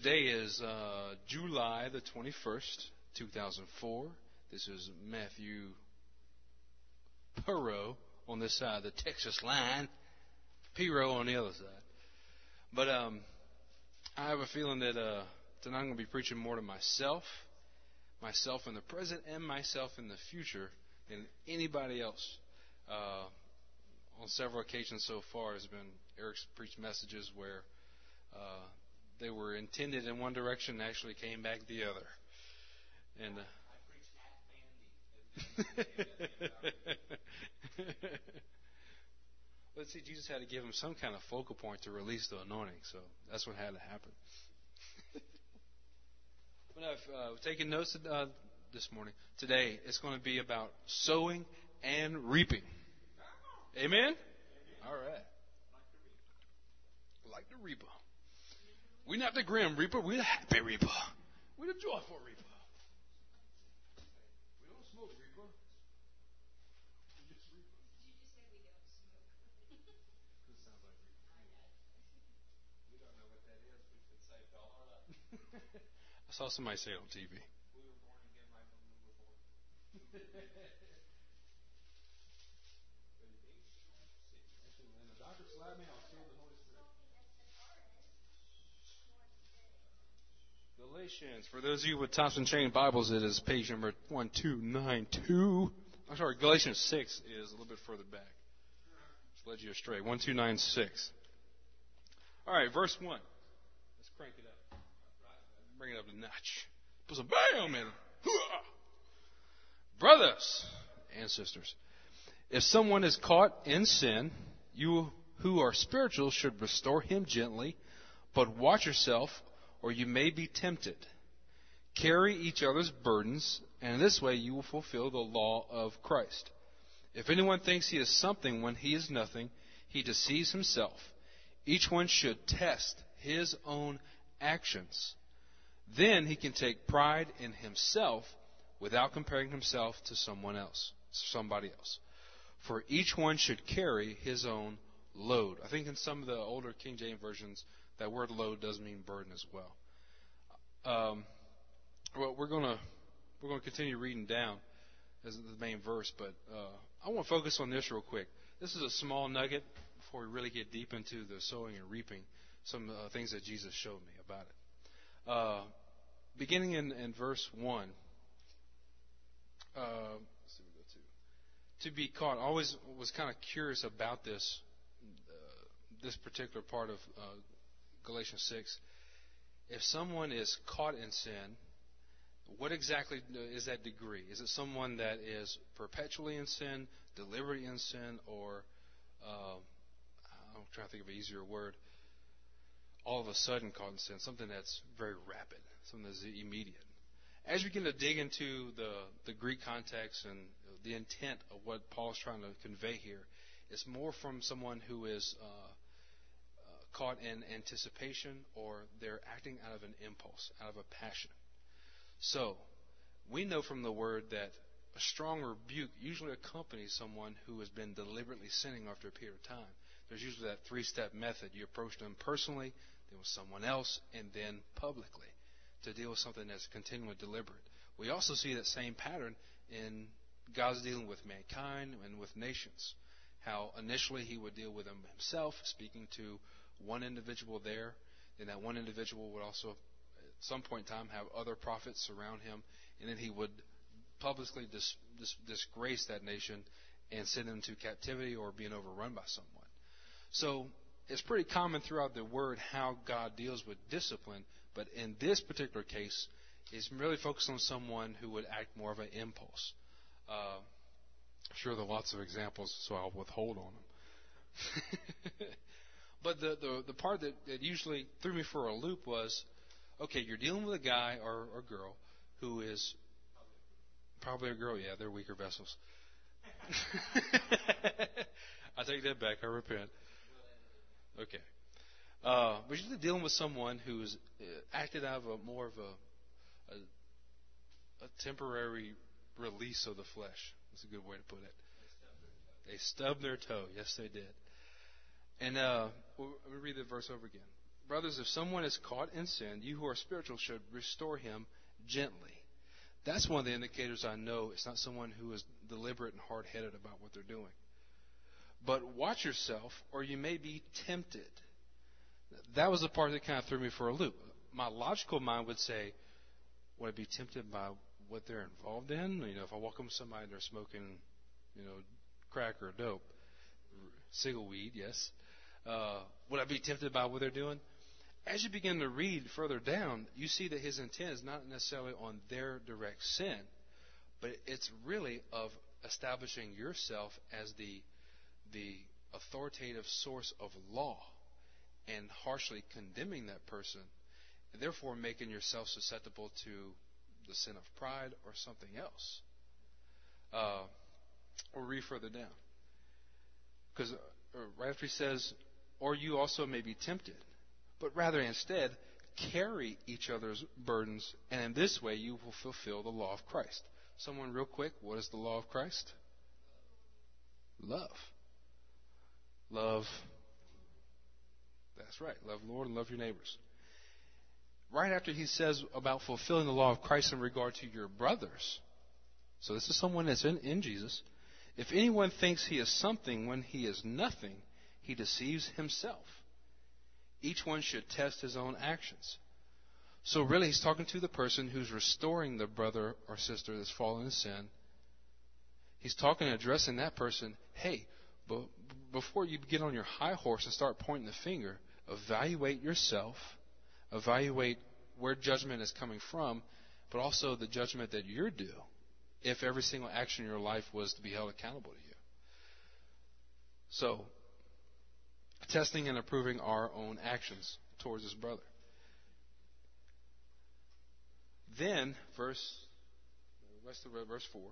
Today is uh, July the 21st, 2004. This is Matthew Perot on this side of the Texas line, Piro on the other side. But um, I have a feeling that uh, tonight I'm going to be preaching more to myself, myself in the present, and myself in the future than anybody else. Uh, on several occasions so far, has been Eric's preached messages where uh, they were intended in one direction and actually came back the other. And uh, let's see, Jesus had to give him some kind of focal point to release the anointing, so that's what had to happen. but I've uh, taken notes uh, this morning. Today, it's going to be about sowing and reaping. Amen? All right. Like the reaper. We're not the grim reaper, we're the happy reaper. We're the joyful reaper. We don't smoke reaper. We just reaper. This sounds like reaper. We don't know what that is. We could say dollar. I saw somebody say it on TV. We were born again right when we were born. And the doctor slapped me, I'll feel the Holy Spirit. Galatians. For those of you with Thompson Chain Bibles, it is page number 1292. I'm sorry, Galatians 6 is a little bit further back. Just led you astray. 1296. All right, verse 1. Let's crank it up. Bring it up a notch. Put some bam in it. Brothers and sisters, if someone is caught in sin, you who are spiritual should restore him gently, but watch yourself or you may be tempted. Carry each other's burdens, and in this way you will fulfill the law of Christ. If anyone thinks he is something when he is nothing, he deceives himself. Each one should test his own actions. Then he can take pride in himself without comparing himself to someone else, somebody else. For each one should carry his own load. I think in some of the older King James versions, that word load does mean burden as well. Um, well, we're gonna we're gonna continue reading down as the main verse, but uh, I want to focus on this real quick. This is a small nugget before we really get deep into the sowing and reaping. Some uh, things that Jesus showed me about it. Uh, beginning in, in verse one. Uh, to be caught. I always was kind of curious about this uh, this particular part of uh, Galatians 6. If someone is caught in sin, what exactly is that degree? Is it someone that is perpetually in sin, deliberately in sin, or uh, I'm trying to think of an easier word, all of a sudden caught in sin, something that's very rapid, something that's immediate? As we begin to dig into the, the Greek context and the intent of what Paul is trying to convey here, it's more from someone who is uh, caught in anticipation or they're acting out of an impulse, out of a passion. So, we know from the word that a strong rebuke usually accompanies someone who has been deliberately sinning after a period of time. There's usually that three step method. You approach them personally, then with someone else, and then publicly to deal with something that's continually deliberate. We also see that same pattern in God's dealing with mankind and with nations. How initially he would deal with them himself, speaking to one individual there, then that one individual would also, at some point in time, have other prophets surround him, and then he would publicly dis, dis, disgrace that nation and send them to captivity or being overrun by someone. So it's pretty common throughout the Word how God deals with discipline, but in this particular case, it's really focused on someone who would act more of an impulse. Uh, sure there are lots of examples, so I'll withhold on them. But the, the, the part that, that usually threw me for a loop was okay, you're dealing with a guy or, or girl who is probably a girl, yeah, they're weaker vessels. I take that back. I repent. Okay. Uh, but you're dealing with someone who's uh, acted out of a more of a, a, a temporary release of the flesh. That's a good way to put it. They stubbed their toe. Yes, they did. And uh, me read the verse over again. brothers, if someone is caught in sin, you who are spiritual should restore him gently. That's one of the indicators I know it's not someone who is deliberate and hard headed about what they're doing. But watch yourself, or you may be tempted. That was the part that kind of threw me for a loop. My logical mind would say, would I be tempted by what they're involved in? You know, if I walk up to somebody and they're smoking, you know, crack or dope, single weed, yes. Uh, would I be tempted by what they're doing? As you begin to read further down, you see that his intent is not necessarily on their direct sin, but it's really of establishing yourself as the the authoritative source of law and harshly condemning that person, and therefore making yourself susceptible to the sin of pride or something else. Uh, or read further down. Because uh, right after he says, or you also may be tempted, but rather instead carry each other's burdens, and in this way you will fulfill the law of Christ. Someone, real quick, what is the law of Christ? Love. Love. That's right. Love the Lord and love your neighbors. Right after he says about fulfilling the law of Christ in regard to your brothers, so this is someone that's in, in Jesus. If anyone thinks he is something when he is nothing, he deceives himself. Each one should test his own actions. So really, he's talking to the person who's restoring the brother or sister that's fallen in sin. He's talking and addressing that person. Hey, but before you get on your high horse and start pointing the finger, evaluate yourself, evaluate where judgment is coming from, but also the judgment that you're due if every single action in your life was to be held accountable to you. So, testing and approving our own actions towards his brother. Then, verse, rest of verse 4.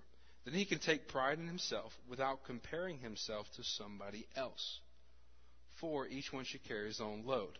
Then he can take pride in himself without comparing himself to somebody else. For each one should carry his own load.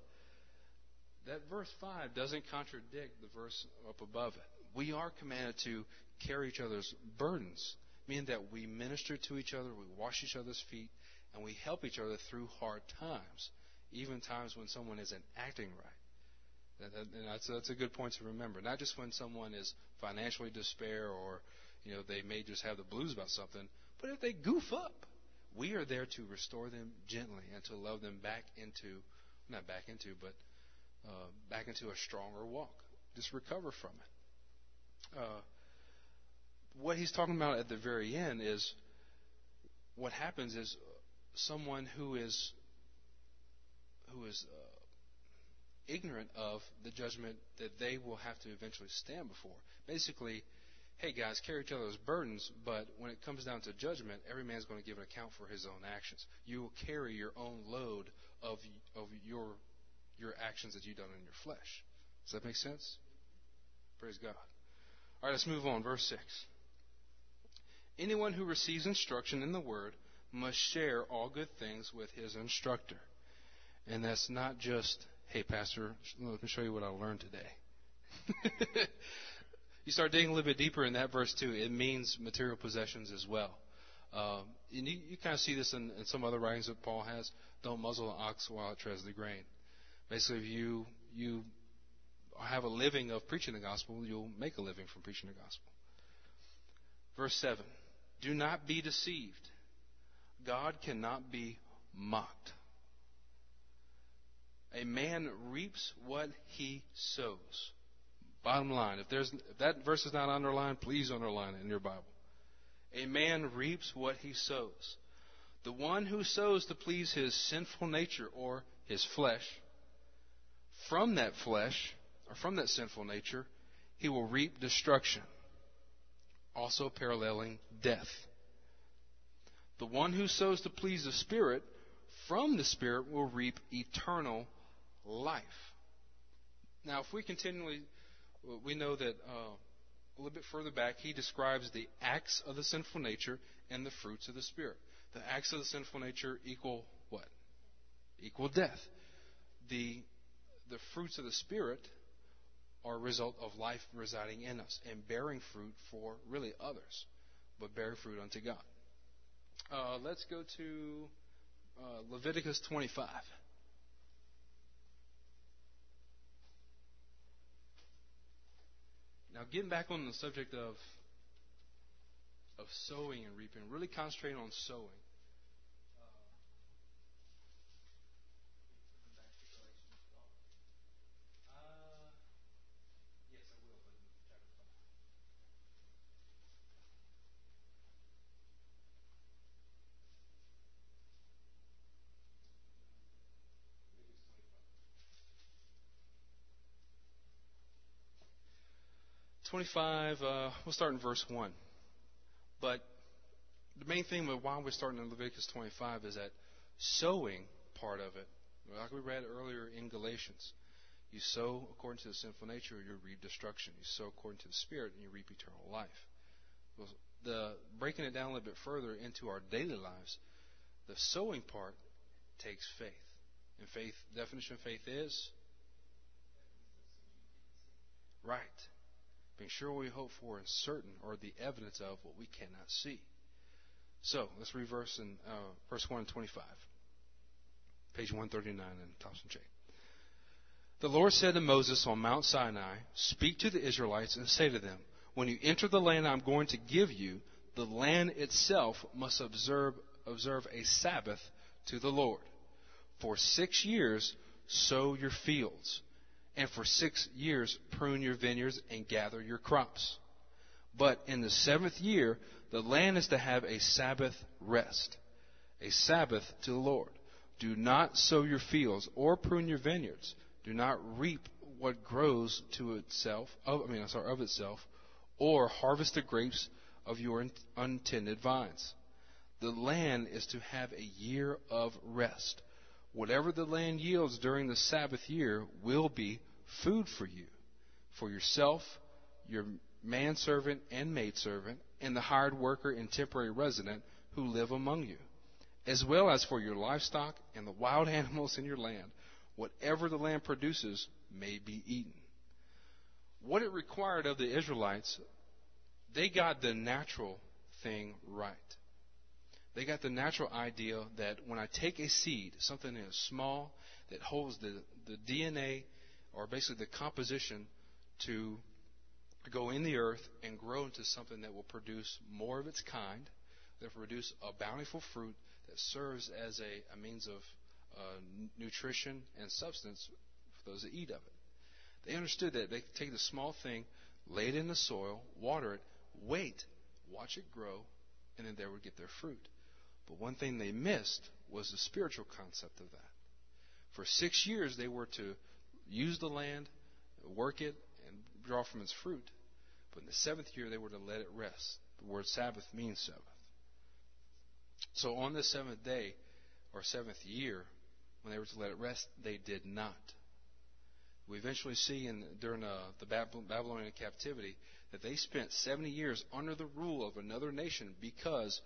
That verse 5 doesn't contradict the verse up above it. We are commanded to carry each other's burdens, meaning that we minister to each other, we wash each other's feet, and we help each other through hard times, even times when someone isn't acting right. And that's, that's a good point to remember. Not just when someone is financially despair or you know, they may just have the blues about something, but if they goof up, we are there to restore them gently and to love them back into, not back into, but uh, back into a stronger walk. Just recover from it. Uh, what he's talking about at the very end is what happens is someone who is who is uh, ignorant of the judgment that they will have to eventually stand before. Basically, hey guys, carry each other's burdens, but when it comes down to judgment, every man's going to give an account for his own actions. You will carry your own load of of your your actions that you've done in your flesh. Does that make sense? Praise God. All right, let's move on. Verse 6. Anyone who receives instruction in the word must share all good things with his instructor. And that's not just, hey, Pastor, let me show you what I learned today. you start digging a little bit deeper in that verse too, it means material possessions as well. Um, and you, you, kind of see this in, in, some other writings that Paul has. Don't muzzle an ox while it treads the grain. Basically, if you you have a living of preaching the gospel, you'll make a living from preaching the gospel. Verse seven: Do not be deceived. God cannot be mocked. A man reaps what he sows. Bottom line, if, there's, if that verse is not underlined, please underline it in your Bible. A man reaps what he sows. The one who sows to please his sinful nature or his flesh, from that flesh, or from that sinful nature, he will reap destruction, also paralleling death. The one who sows to please the Spirit, from the Spirit will reap eternal life. Now, if we continually we know that uh, a little bit further back, he describes the acts of the sinful nature and the fruits of the Spirit. The acts of the sinful nature equal what? Equal death. The, the fruits of the Spirit are a result of life residing in us and bearing fruit for really others, but bear fruit unto God. Uh, let's go to uh, Leviticus 25. Now, getting back on the subject of of sowing and reaping, really concentrating on sowing. Twenty-five. Uh, we'll start in verse one. But the main thing with why we're starting in Leviticus 25 is that sowing part of it, like we read earlier in Galatians, you sow according to the sinful nature, you reap destruction. You sow according to the Spirit, and you reap eternal life. Well, the breaking it down a little bit further into our daily lives, the sowing part takes faith. And faith, definition of faith is right. Being sure what we hope for and certain, or the evidence of what we cannot see. So let's reverse in uh, verse 1 and 25, page 139 in Thompson Chain. The Lord said to Moses on Mount Sinai, Speak to the Israelites and say to them, When you enter the land I'm going to give you, the land itself must observe, observe a Sabbath to the Lord. For six years sow your fields and for six years prune your vineyards and gather your crops. But in the seventh year, the land is to have a Sabbath rest, a Sabbath to the Lord. Do not sow your fields or prune your vineyards. Do not reap what grows to itself, of, I mean, I'm sorry, of itself, or harvest the grapes of your untended vines. The land is to have a year of rest Whatever the land yields during the Sabbath year will be food for you, for yourself, your manservant and maidservant, and the hired worker and temporary resident who live among you, as well as for your livestock and the wild animals in your land. Whatever the land produces may be eaten. What it required of the Israelites, they got the natural thing right. They got the natural idea that when I take a seed, something that is small, that holds the, the DNA or basically the composition to go in the earth and grow into something that will produce more of its kind, that will produce a bountiful fruit that serves as a, a means of uh, nutrition and substance for those that eat of it. They understood that they could take the small thing, lay it in the soil, water it, wait, watch it grow, and then they would get their fruit. But one thing they missed was the spiritual concept of that. For six years, they were to use the land, work it, and draw from its fruit. But in the seventh year, they were to let it rest. The word Sabbath means Sabbath. So on the seventh day, or seventh year, when they were to let it rest, they did not. We eventually see in, during uh, the Babylonian captivity that they spent 70 years under the rule of another nation because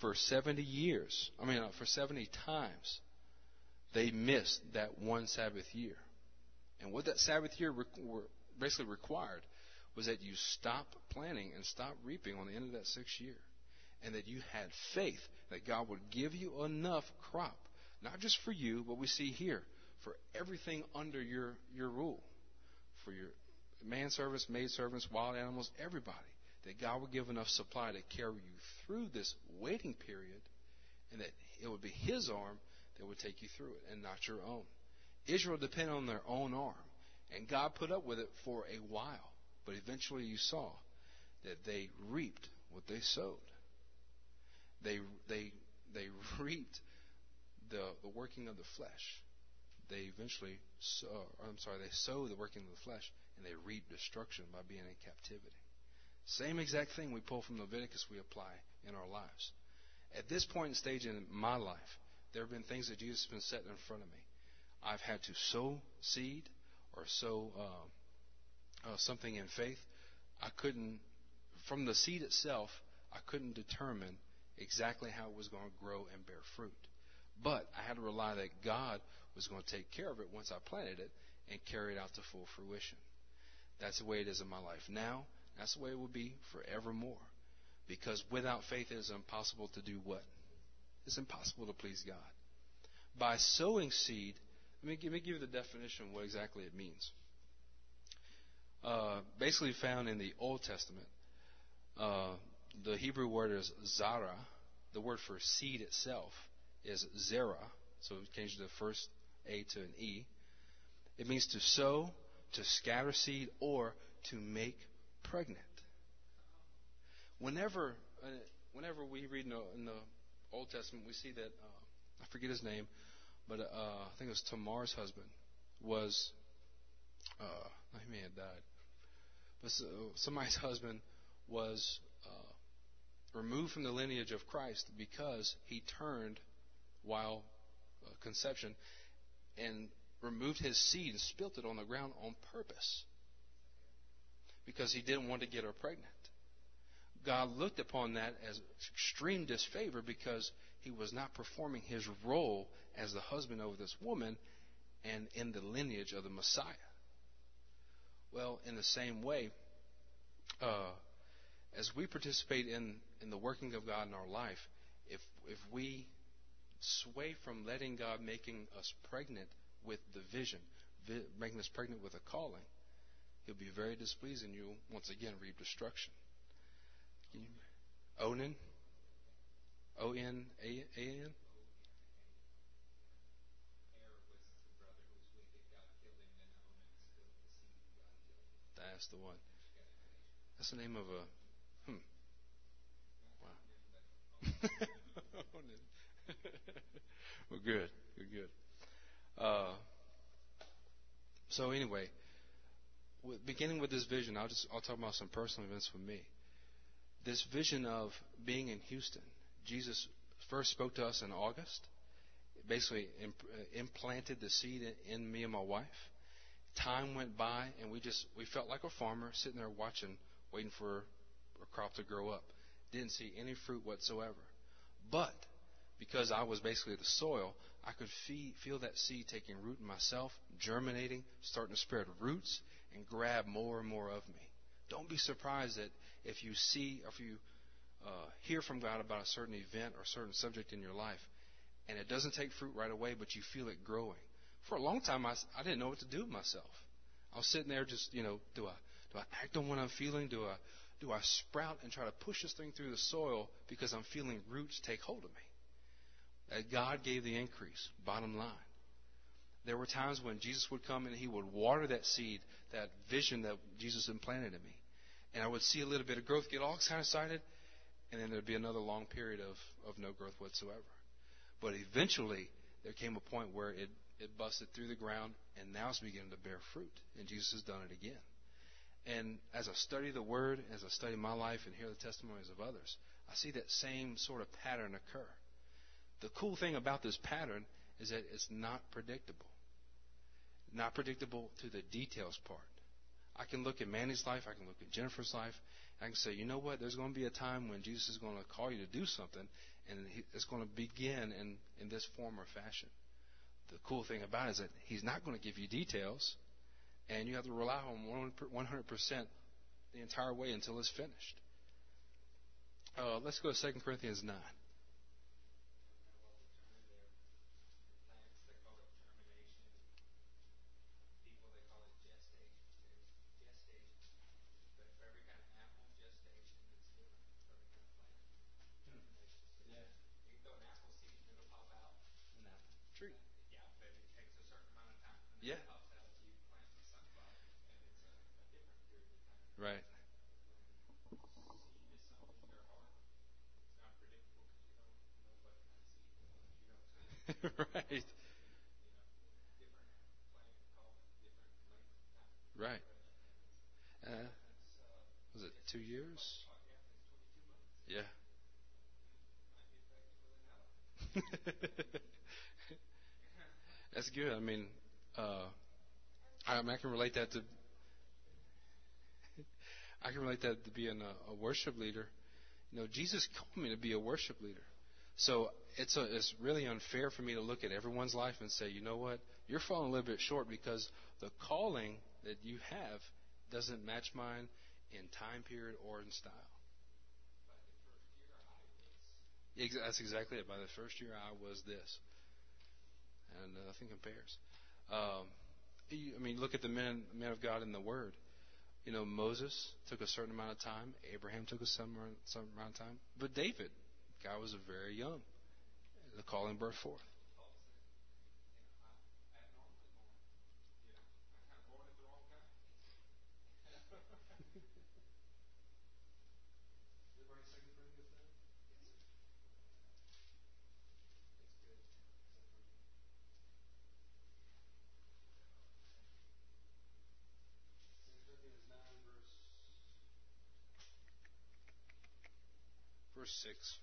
for 70 years, I mean, uh, for 70 times, they missed that one Sabbath year. And what that Sabbath year basically required was that you stop planting and stop reaping on the end of that sixth year. And that you had faith that God would give you enough crop, not just for you, but we see here, for everything under your, your rule. For your manservants, maidservants, wild animals, everybody that God would give enough supply to carry you through this waiting period, and that it would be His arm that would take you through it, and not your own. Israel depended on their own arm, and God put up with it for a while, but eventually you saw that they reaped what they sowed. They they they reaped the the working of the flesh. They eventually, sow, I'm sorry, they sowed the working of the flesh, and they reaped destruction by being in captivity. Same exact thing we pull from Leviticus we apply in our lives. At this point in stage in my life, there have been things that Jesus has been setting in front of me. I've had to sow seed or sow uh, uh, something in faith. I couldn't, from the seed itself, I couldn't determine exactly how it was going to grow and bear fruit. But I had to rely that God was going to take care of it once I planted it and carry it out to full fruition. That's the way it is in my life now. That's the way it will be forevermore. Because without faith, it is impossible to do what? It's impossible to please God. By sowing seed, let me let me give you the definition of what exactly it means. Uh, basically found in the Old Testament. Uh, the Hebrew word is zara. The word for seed itself is zera. So we change the first A to an E. It means to sow, to scatter seed, or to make pregnant. Whenever, uh, whenever we read in the, in the, Old Testament, we see that uh, I forget his name, but uh, I think it was Tamar's husband was uh, he may have died, but so, somebody's husband was uh, removed from the lineage of Christ because he turned while uh, conception and removed his seed and spilt it on the ground on purpose because he didn't want to get her pregnant. God looked upon that as extreme disfavor because he was not performing his role as the husband over this woman and in the lineage of the Messiah. Well, in the same way, uh, as we participate in, in the working of God in our life, if, if we sway from letting God making us pregnant with the vision, vi- making us pregnant with a calling, He'll be very displeased and you'll once again reap destruction. Onan? O N A N? That's the one. That's the name of a. Hmm. Wow. well, good. Good, good. Uh, so, anyway, beginning with this vision, I'll just I'll talk about some personal events for me this vision of being in Houston. Jesus first spoke to us in August, basically uh, implanted the seed in me and my wife. Time went by, and we just we felt like a farmer sitting there watching, waiting for a crop to grow up. Didn't see any fruit whatsoever. But because I was basically the soil, I could fee- feel that seed taking root in myself, germinating, starting to spread roots, and grab more and more of me. Don't be surprised that if you see, if you uh, hear from God about a certain event or a certain subject in your life, and it doesn't take fruit right away, but you feel it growing. For a long time, I, I didn't know what to do with myself. I was sitting there just, you know, do I do I act on what I'm feeling? Do I do I sprout and try to push this thing through the soil because I'm feeling roots take hold of me? That God gave the increase. Bottom line. There were times when Jesus would come and he would water that seed, that vision that Jesus implanted in me and I would see a little bit of growth, get all kind of excited, and then there'd be another long period of, of no growth whatsoever. But eventually, there came a point where it, it busted through the ground, and now it's beginning to bear fruit. And Jesus has done it again. And as I study the Word, as I study my life and hear the testimonies of others, I see that same sort of pattern occur. The cool thing about this pattern is that it's not predictable. Not predictable to the details part. I can look at Manny's life, I can look at Jennifer's life, I can say, you know what, there's going to be a time when Jesus is going to call you to do something, and it's going to begin in, in this form or fashion. The cool thing about it is that He's not going to give you details, and you have to rely on him 100% the entire way until it's finished. Uh, let's go to 2 Corinthians 9. Right. right. Right. Uh, was it two years? Yeah. That's good. I mean, uh, I, I can relate that to I can relate that to being a, a worship leader. You know, Jesus called me to be a worship leader. So it's a, it's really unfair for me to look at everyone's life and say, you know what, you're falling a little bit short because the calling that you have doesn't match mine in time period or in style. That's exactly it. By the first year, I was this, and nothing compares. Um, I mean, look at the men men of God in the Word You know, Moses took a certain amount of time. Abraham took a certain amount of time. But David, guy was a very young. The calling birth forth. Verse 6.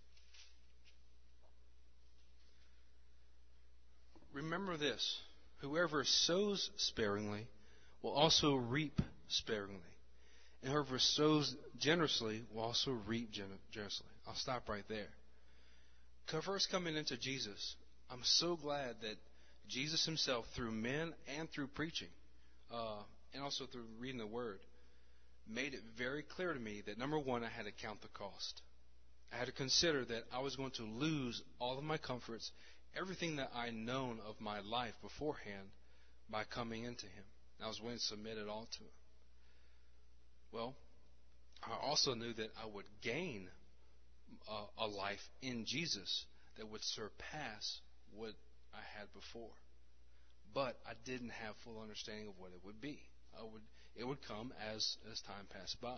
Remember this whoever sows sparingly will also reap sparingly. And whoever sows generously will also reap generously. I'll stop right there. First, coming into Jesus, I'm so glad that Jesus himself, through men and through preaching, uh, and also through reading the Word, made it very clear to me that number one, I had to count the cost. I had to consider that I was going to lose all of my comforts, everything that I known of my life beforehand, by coming into Him. I was willing to submit it all to Him. Well, I also knew that I would gain a, a life in Jesus that would surpass what I had before. But I didn't have full understanding of what it would be. I would, it would come as, as time passed by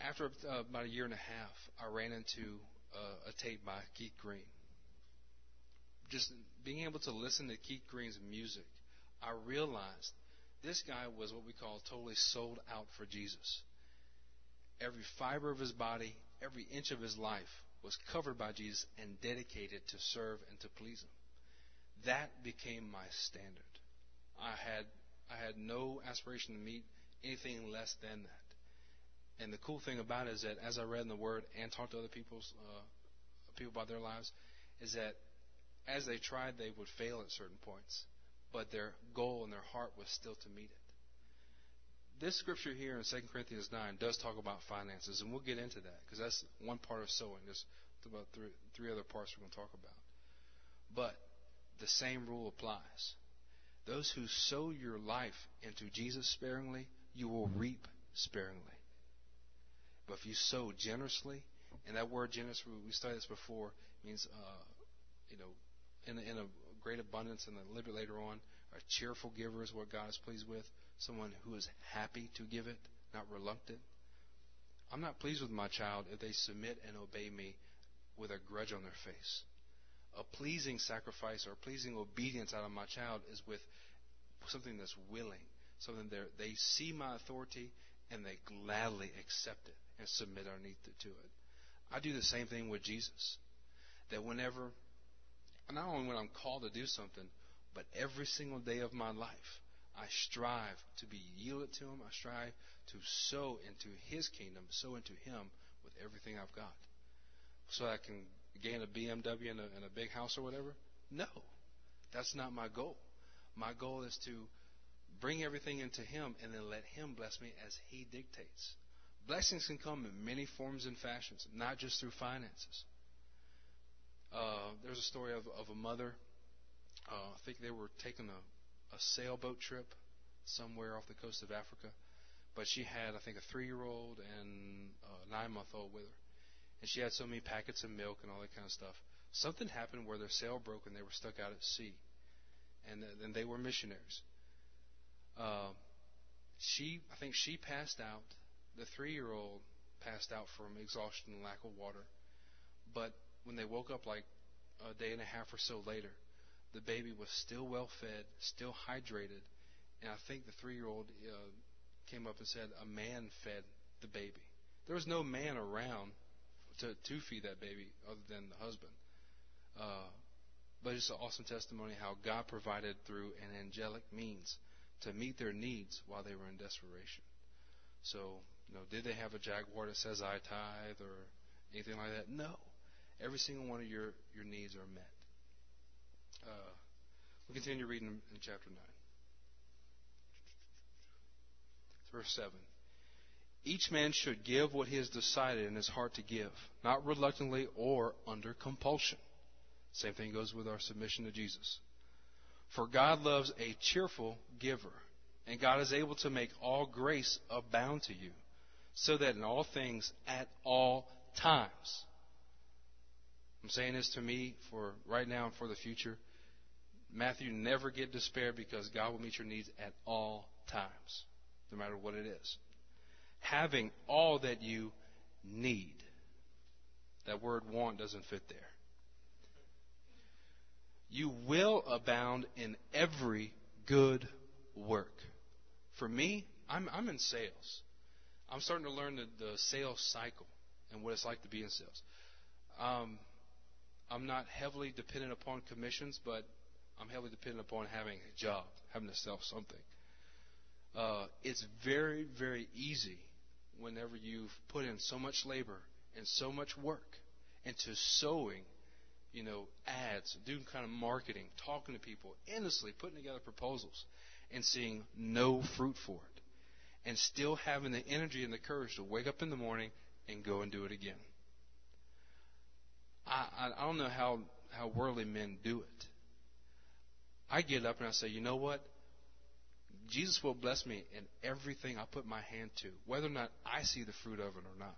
after uh, about a year and a half, I ran into uh, a tape by Keith Green. Just being able to listen to Keith Green's music, I realized this guy was what we call totally sold out for Jesus. Every fiber of his body, every inch of his life was covered by Jesus and dedicated to serve and to please him. That became my standard. I had I had no aspiration to meet anything less than that. And the cool thing about it is that as I read in the Word and talked to other people's uh, people about their lives, is that as they tried, they would fail at certain points, but their goal and their heart was still to meet it. This scripture here in 2 Corinthians 9 does talk about finances, and we'll get into that because that's one part of sowing. There's about three, three other parts we're going to talk about. But the same rule applies. Those who sow your life into Jesus sparingly, you will reap sparingly. But if you sow generously, and that word generous, we studied this before, means, uh, you know, in a, in a great abundance and a little bit later on, a cheerful giver is what God is pleased with. Someone who is happy to give it, not reluctant. I'm not pleased with my child if they submit and obey me with a grudge on their face. A pleasing sacrifice or pleasing obedience out of my child is with something that's willing, something they see my authority and they gladly accept it and submit our need to it. I do the same thing with Jesus. That whenever, not only when I'm called to do something, but every single day of my life, I strive to be yielded to Him. I strive to sow into His kingdom, sow into Him with everything I've got. So I can gain a BMW and a, and a big house or whatever? No. That's not my goal. My goal is to bring everything into Him and then let Him bless me as He dictates. Blessings can come in many forms and fashions, not just through finances. Uh, there's a story of, of a mother. Uh, I think they were taking a, a sailboat trip somewhere off the coast of Africa. But she had, I think, a three year old and a nine month old with her. And she had so many packets of milk and all that kind of stuff. Something happened where their sail broke and they were stuck out at sea. And, then they were missionaries. Uh, she, I think she passed out the three year old passed out from exhaustion and lack of water. But when they woke up like a day and a half or so later, the baby was still well fed, still hydrated, and I think the three year old uh, came up and said a man fed the baby. There was no man around to, to feed that baby other than the husband. Uh, but it's an awesome testimony how God provided through an angelic means to meet their needs while they were in desperation. So know, did they have a Jaguar that says I tithe or anything like that? No. Every single one of your, your needs are met. Uh, we continue reading in chapter 9. Verse 7. Each man should give what he has decided in his heart to give, not reluctantly or under compulsion. Same thing goes with our submission to Jesus. For God loves a cheerful giver And God is able to make all grace abound to you, so that in all things, at all times, I'm saying this to me for right now and for the future. Matthew, never get despair because God will meet your needs at all times, no matter what it is. Having all that you need. That word want doesn't fit there. You will abound in every good work. For me, I'm, I'm in sales. I'm starting to learn the, the sales cycle and what it's like to be in sales. Um, I'm not heavily dependent upon commissions, but I'm heavily dependent upon having a job, having to sell something. Uh, it's very, very easy whenever you've put in so much labor and so much work into sowing, you know, ads, doing kind of marketing, talking to people, endlessly putting together proposals, and seeing no fruit for it, and still having the energy and the courage to wake up in the morning and go and do it again. I, I, I don't know how, how worldly men do it. I get up and I say, you know what? Jesus will bless me in everything I put my hand to, whether or not I see the fruit of it or not.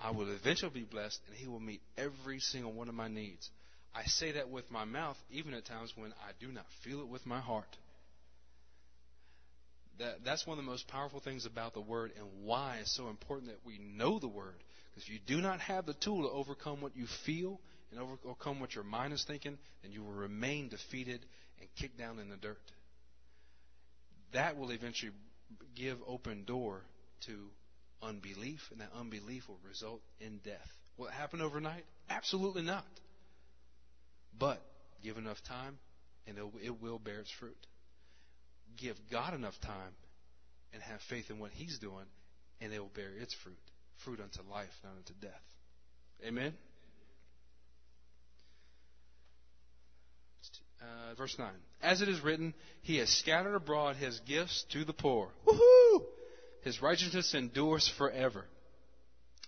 I will eventually be blessed, and He will meet every single one of my needs. I say that with my mouth, even at times when I do not feel it with my heart. That, that's one of the most powerful things about the Word and why it's so important that we know the Word. Because if you do not have the tool to overcome what you feel and overcome what your mind is thinking, then you will remain defeated and kicked down in the dirt. That will eventually give open door to unbelief, and that unbelief will result in death. Will it happen overnight? Absolutely not. But give enough time, and it will bear its fruit. Give God enough time and have faith in what He's doing, and it will bear its fruit fruit unto life, not unto death. Amen? Uh, verse 9. As it is written, He has scattered abroad His gifts to the poor. Woohoo! His righteousness endures forever.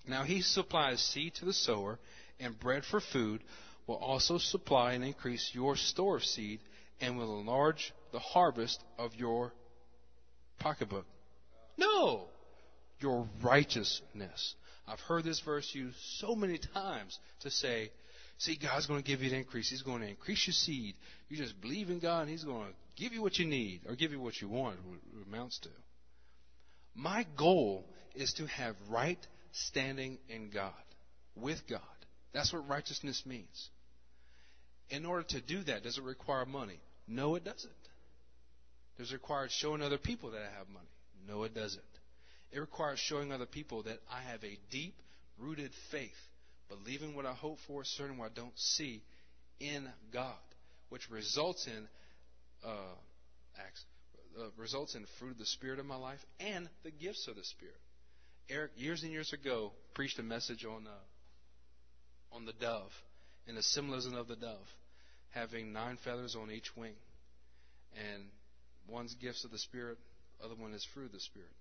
Now He supplies seed to the sower and bread for food, will also supply and increase your store of seed and will enlarge the harvest of your pocketbook. No! your righteousness. I've heard this verse used so many times to say, see, God's going to give you the increase. He's going to increase your seed. You just believe in God, and He's going to give you what you need, or give you what you want, it amounts to. My goal is to have right standing in God, with God. That's what righteousness means. In order to do that, does it require money? No, it doesn't. Does it require showing other people that I have money? No, it doesn't. It requires showing other people that I have a deep rooted faith, believing what I hope for, certain what I don't see in God, which results in uh, acts, uh, results in fruit of the Spirit in my life and the gifts of the Spirit. Eric, years and years ago, preached a message on uh, on the dove and the symbolism of the dove, having nine feathers on each wing, and one's gifts of the Spirit, other one is fruit of the Spirit.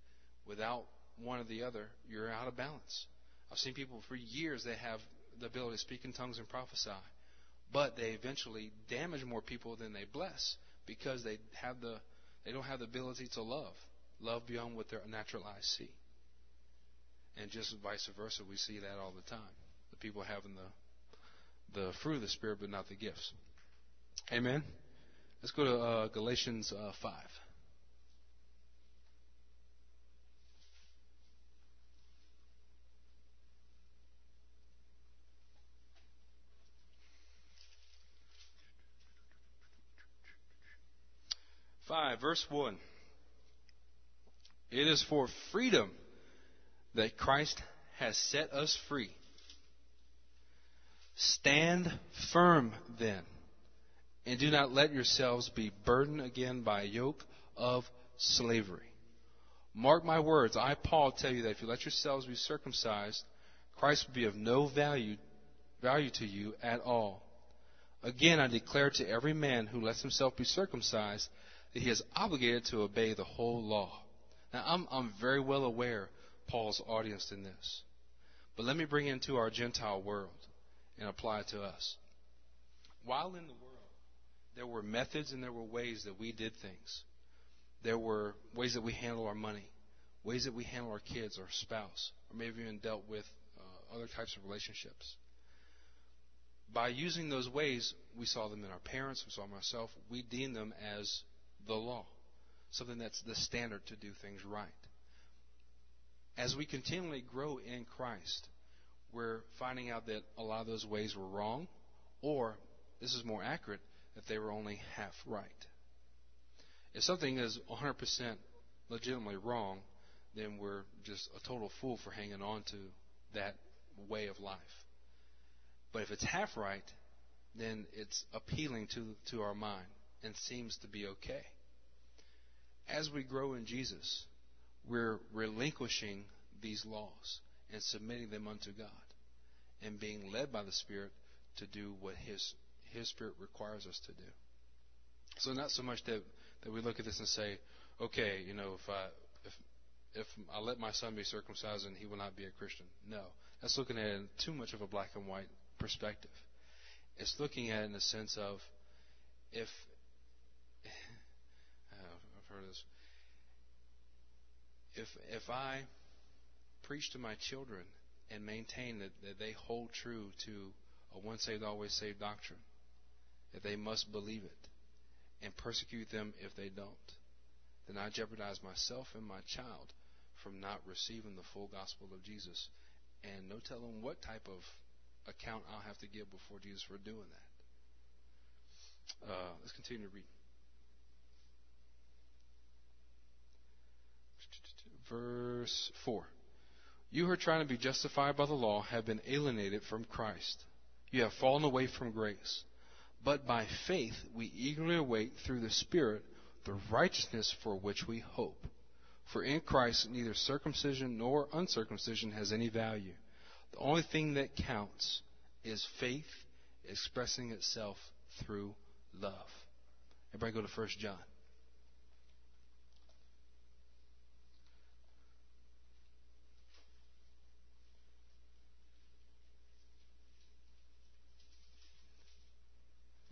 Without one or the other, you're out of balance. I've seen people for years, they have the ability to speak in tongues and prophesy, but they eventually damage more people than they bless because they have the they don't have the ability to love, love beyond what their natural eyes see. And just vice versa, we see that all the time. The people having the the fruit of the spirit, but not the gifts. Amen. Let's go to uh, Galatians uh, five. 5, verse 1. It is for freedom that Christ has set us free. Stand firm then, and do not let yourselves be burdened again by a yoke of slavery. Mark my words, I, Paul, tell you that if you let yourselves be circumcised, Christ will be of no value, value to you at all. Again, I declare to every man who lets himself be circumcised that he is obligated to obey the whole law. Now, I'm, I'm very well aware Paul's audience in this. But let me bring into our Gentile world and apply it to us. While in the world, there were methods and there were ways that we did things there were ways that we handle our money, ways that we handle our kids, our spouse, or maybe even dealt with uh, other types of relationships. By using those ways, we saw them in our parents, we saw them ourselves, we deem them as the law, something that's the standard to do things right. As we continually grow in Christ, we're finding out that a lot of those ways were wrong, or, this is more accurate, that they were only half right. If something is 100% legitimately wrong, then we're just a total fool for hanging on to that way of life. But if it's half right, then it's appealing to, to our mind and seems to be okay. As we grow in Jesus, we're relinquishing these laws and submitting them unto God and being led by the Spirit to do what His, His Spirit requires us to do. So not so much that, that we look at this and say, okay, you know, if I, if, if I let my son be circumcised and he will not be a Christian. No. That's looking at it in too much of a black and white perspective. It's looking at it in the sense of if uh, I've heard this. If if I preach to my children and maintain that, that they hold true to a once saved, always saved doctrine, that they must believe it, and persecute them if they don't, then I jeopardize myself and my child from not receiving the full gospel of Jesus. And no telling what type of account I'll have to give before Jesus for doing that. Uh, let's continue to read. Verse 4. You who are trying to be justified by the law have been alienated from Christ. You have fallen away from grace. But by faith we eagerly await through the Spirit the righteousness for which we hope. For in Christ neither circumcision nor uncircumcision has any value. The only thing that counts is faith expressing itself through love. Everybody go to 1 John.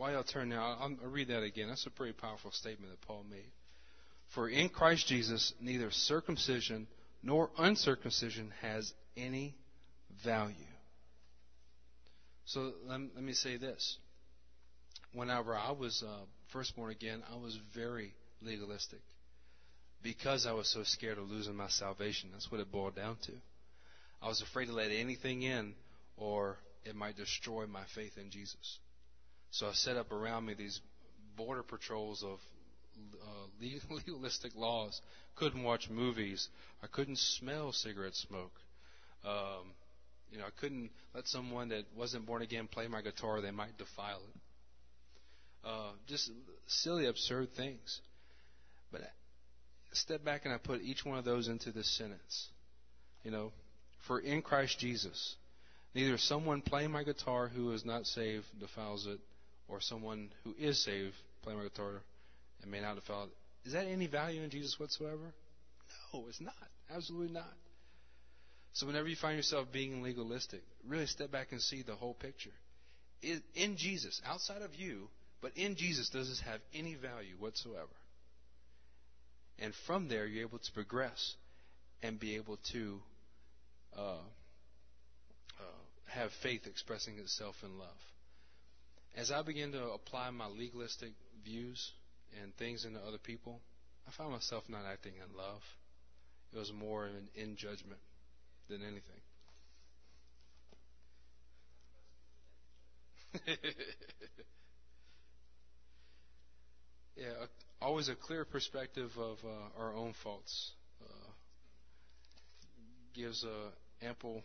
While y'all turn now, I'll, I'll read that again. That's a pretty powerful statement that Paul made. For in Christ Jesus, neither circumcision nor uncircumcision has any value. So let, let me say this. Whenever I was uh, first born again, I was very legalistic because I was so scared of losing my salvation. That's what it boiled down to. I was afraid to let anything in or it might destroy my faith in Jesus. So I set up around me these border patrols of uh, legalistic laws. Couldn't watch movies. I couldn't smell cigarette smoke. Um, you know, I couldn't let someone that wasn't born again play my guitar; they might defile it. Uh, just silly, absurd things. But I step back and I put each one of those into this sentence. You know, for in Christ Jesus, neither someone playing my guitar who is not saved defiles it, or someone who is saved playing my guitar and may not have felt, is that any value in Jesus whatsoever? No, it's not. Absolutely not. So whenever you find yourself being legalistic, really step back and see the whole picture. In Jesus, outside of you, but in Jesus, does this have any value whatsoever? And from there, you're able to progress and be able to uh, uh, have faith expressing itself in love as I began to apply my legalistic views and things into other people, I found myself not acting in love. It was more in, in judgment than anything. yeah, always a clear perspective of uh, our own faults uh, gives a ample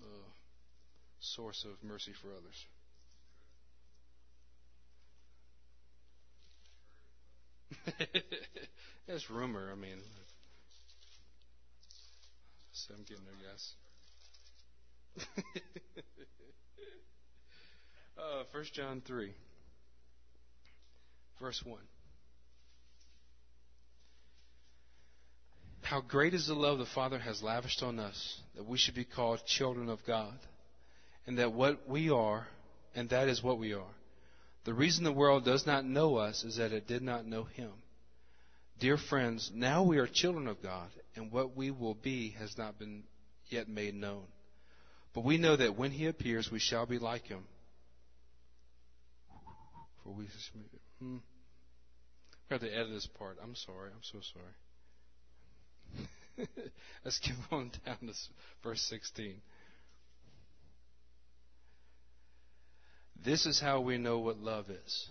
uh, source of mercy for others. it's rumor. I mean, so I'm getting there, guys. uh, 1 John 3, verse 1. How great is the love the Father has lavished on us that we should be called children of God, and that what we are, and that is what we are. The reason the world does not know us is that it did not know him. Dear friends, now we are children of God, and what we will be has not been yet made known. But we know that when he appears, we shall be like him. For we hmm. to edit this part. I'm sorry. I'm so sorry. Let's get on down to verse 16. This is how we know what love is.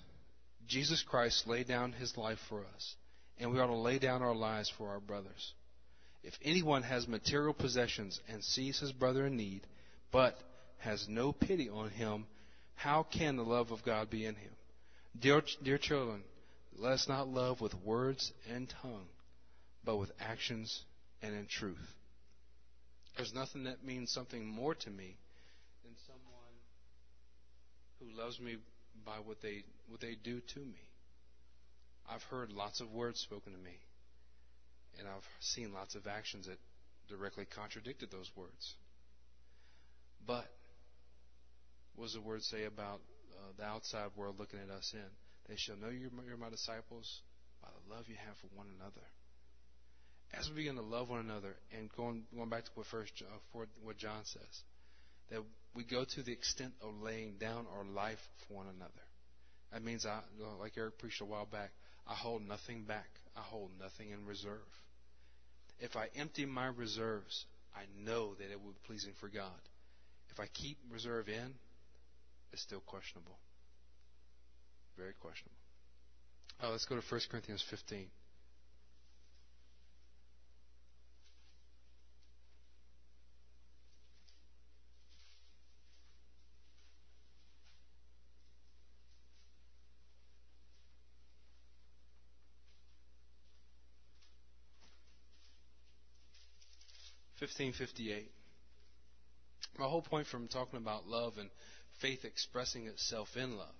Jesus Christ laid down his life for us, and we ought to lay down our lives for our brothers. If anyone has material possessions and sees his brother in need, but has no pity on him, how can the love of God be in him? Dear, dear children, let us not love with words and tongue, but with actions and in truth. There's nothing that means something more to me who loves me by what they what they do to me. I've heard lots of words spoken to me, and I've seen lots of actions that directly contradicted those words. But what does the word say about uh, the outside world looking at us in? They shall know you're, you're my disciples by the love you have for one another. As we begin to love one another, and going going back to what first uh, what John says, that we go to the extent of laying down our life for one another. That means I, like Eric preached a while back, I hold nothing back. I hold nothing in reserve. If I empty my reserves, I know that it will be pleasing for God. If I keep reserve in, it's still questionable. Very questionable. Let's go to 1 Corinthians 15. Fifteen fifty eight. My whole point from talking about love and faith expressing itself in love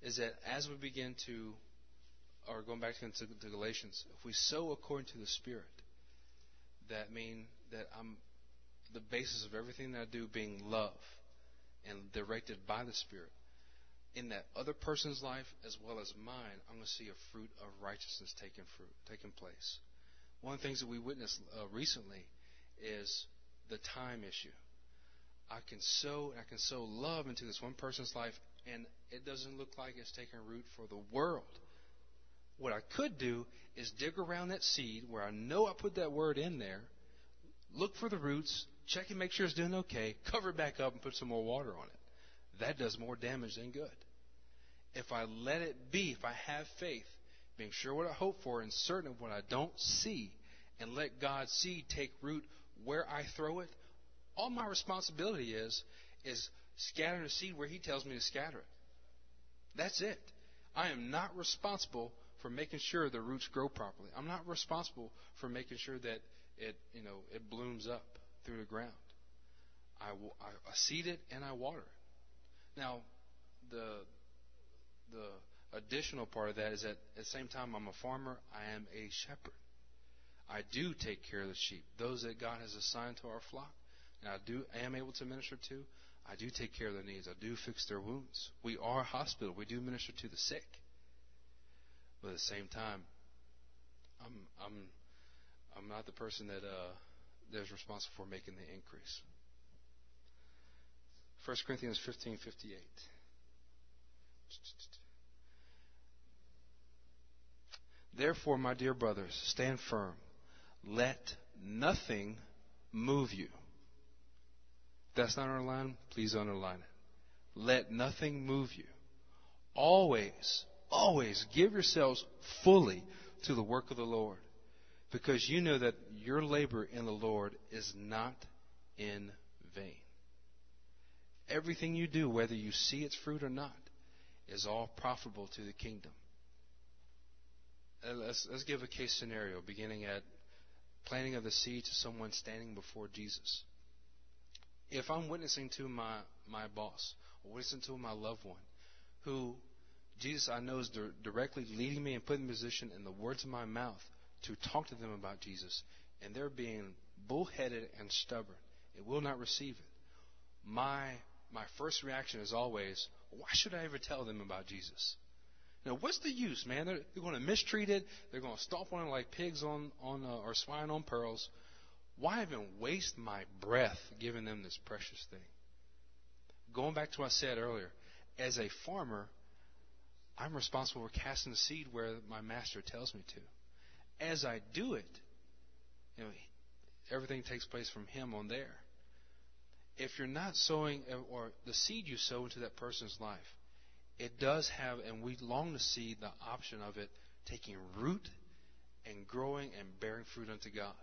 is that as we begin to, or going back to, Galatians, if we sow according to the Spirit, that mean that I'm the basis of everything that I do being love and directed by the Spirit. In that other person's life as well as mine, I'm going to see a fruit of righteousness taking fruit, taking place. One of the things that we witnessed uh, recently is the time issue. I can sow I can sow love into this one person's life, and it doesn't look like it's taking root for the world. What I could do is dig around that seed where I know I put that word in there, look for the roots, check and make sure it's doing okay, cover it back up, and put some more water on it. That does more damage than good. If I let it be, if I have faith, being sure what I hope for and certain of what I don't see, and let God's seed take root where I throw it, all my responsibility is is scattering the seed where He tells me to scatter it. That's it. I am not responsible for making sure the roots grow properly. I'm not responsible for making sure that it you know it blooms up through the ground. I, I, I seed it and I water it. Now, the the additional part of that is that at the same time I'm a farmer, I am a shepherd. I do take care of the sheep, those that God has assigned to our flock, and I do am able to minister to. I do take care of their needs. I do fix their wounds. We are a hospital. We do minister to the sick. But at the same time, I'm I'm I'm not the person that uh, that is responsible for making the increase. 1 Corinthians 15:58. Therefore, my dear brothers, stand firm let nothing move you. That's not underlined, please underline it. Let nothing move you. Always, always give yourselves fully to the work of the Lord, because you know that your labor in the Lord is not in vain. Everything you do, whether you see its fruit or not, is all profitable to the kingdom. Uh, let's, let's give a case scenario beginning at planting of the seed to someone standing before Jesus. If I'm witnessing to my, my boss or witnessing to my loved one who Jesus I know is di- directly leading me and putting in position in the words of my mouth to talk to them about Jesus, and they're being bullheaded and stubborn, it will not receive it. My my first reaction is always, why should I ever tell them about Jesus? Now, what's the use, man? They're, they're going to mistreat it. They're going to stomp on it like pigs on, on uh, or swine on pearls. Why even waste my breath giving them this precious thing? Going back to what I said earlier, as a farmer, I'm responsible for casting the seed where my master tells me to. As I do it, you know, everything takes place from him on there. If you're not sowing, or the seed you sow into that person's life, it does have, and we long to see the option of it taking root and growing and bearing fruit unto God.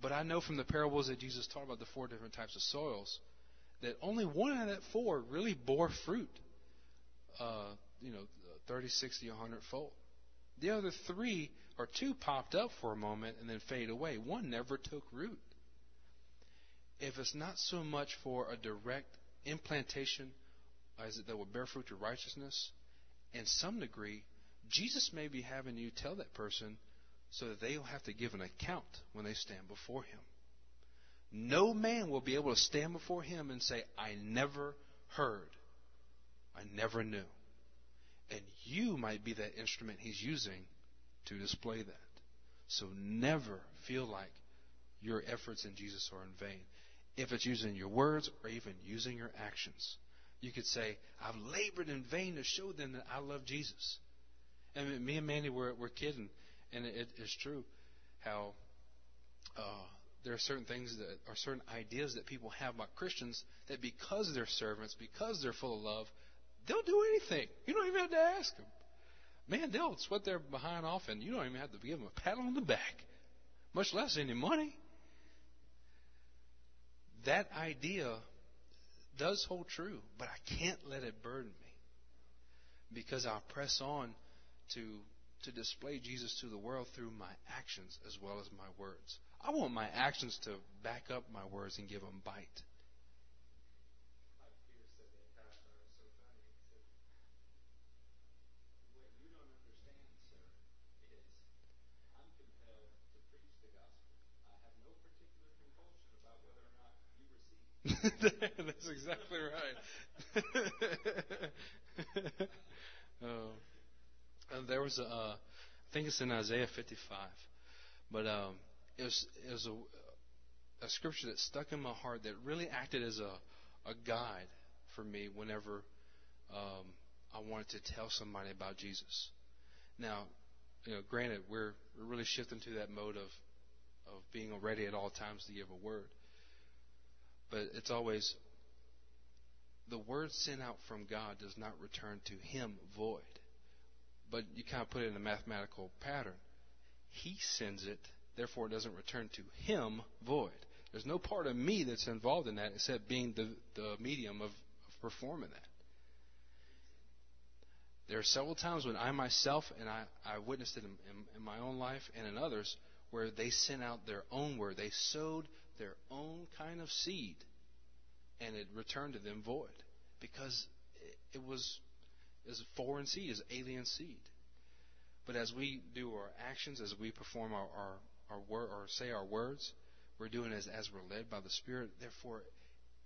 But I know from the parables that Jesus taught about the four different types of soils that only one out of that four really bore fruit. Uh, you know, 30, 60, 100 fold. The other three or two popped up for a moment and then fade away. One never took root. If it's not so much for a direct implantation Uh, as it that will bear fruit to righteousness, in some degree, Jesus may be having you tell that person so that they'll have to give an account when they stand before him. No man will be able to stand before him and say, I never heard. I never knew. And you might be that instrument he's using to display that. So never feel like your efforts in Jesus are in vain. If it's using your words or even using your actions, you could say, I've labored in vain to show them that I love Jesus. And me and Mandy were, were kidding, and it is true how uh, there are certain things that are certain ideas that people have about Christians that because they're servants, because they're full of love, they'll do anything. You don't even have to ask them. Man, they'll sweat their behind off, and you don't even have to give them a pat on the back, much less any money. That idea does hold true, but I can't let it burden me because I'll press on to to display Jesus to the world through my actions as well as my words. I want my actions to back up my words and give them bite. That's exactly right. oh. And there was a, uh, I think it's in Isaiah 55, but um, it was it was a, a scripture that stuck in my heart that really acted as a a guide for me whenever um, I wanted to tell somebody about Jesus. Now, you know, granted, we're we're really shifting to that mode of of being ready at all times to give a word but it's always the word sent out from God does not return to him void. But you kind of put it in a mathematical pattern. He sends it, therefore it doesn't return to him void. There's no part of me that's involved in that except being the, the medium of, of performing that. There are several times when I myself, and I, I witnessed it in, in, in my own life and in others, where they sent out their own word. They sowed their own kind of seed, and it returned to them void because it was is foreign seed, is alien seed. But as we do our actions, as we perform our our, our word or say our words, we're doing as, as we're led by the Spirit. Therefore,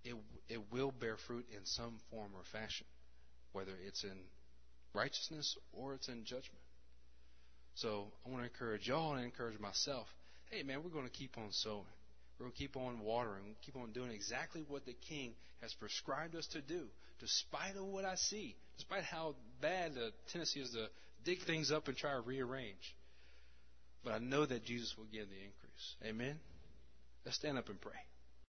it it will bear fruit in some form or fashion, whether it's in righteousness or it's in judgment. So I want to encourage y'all and encourage myself. Hey, man, we're going to keep on sowing. We're going to keep on watering, keep on doing exactly what the King has prescribed us to do, despite of what I see, despite how bad the tendency is to dig things up and try to rearrange. But I know that Jesus will give the increase. Amen? Let's stand up and pray.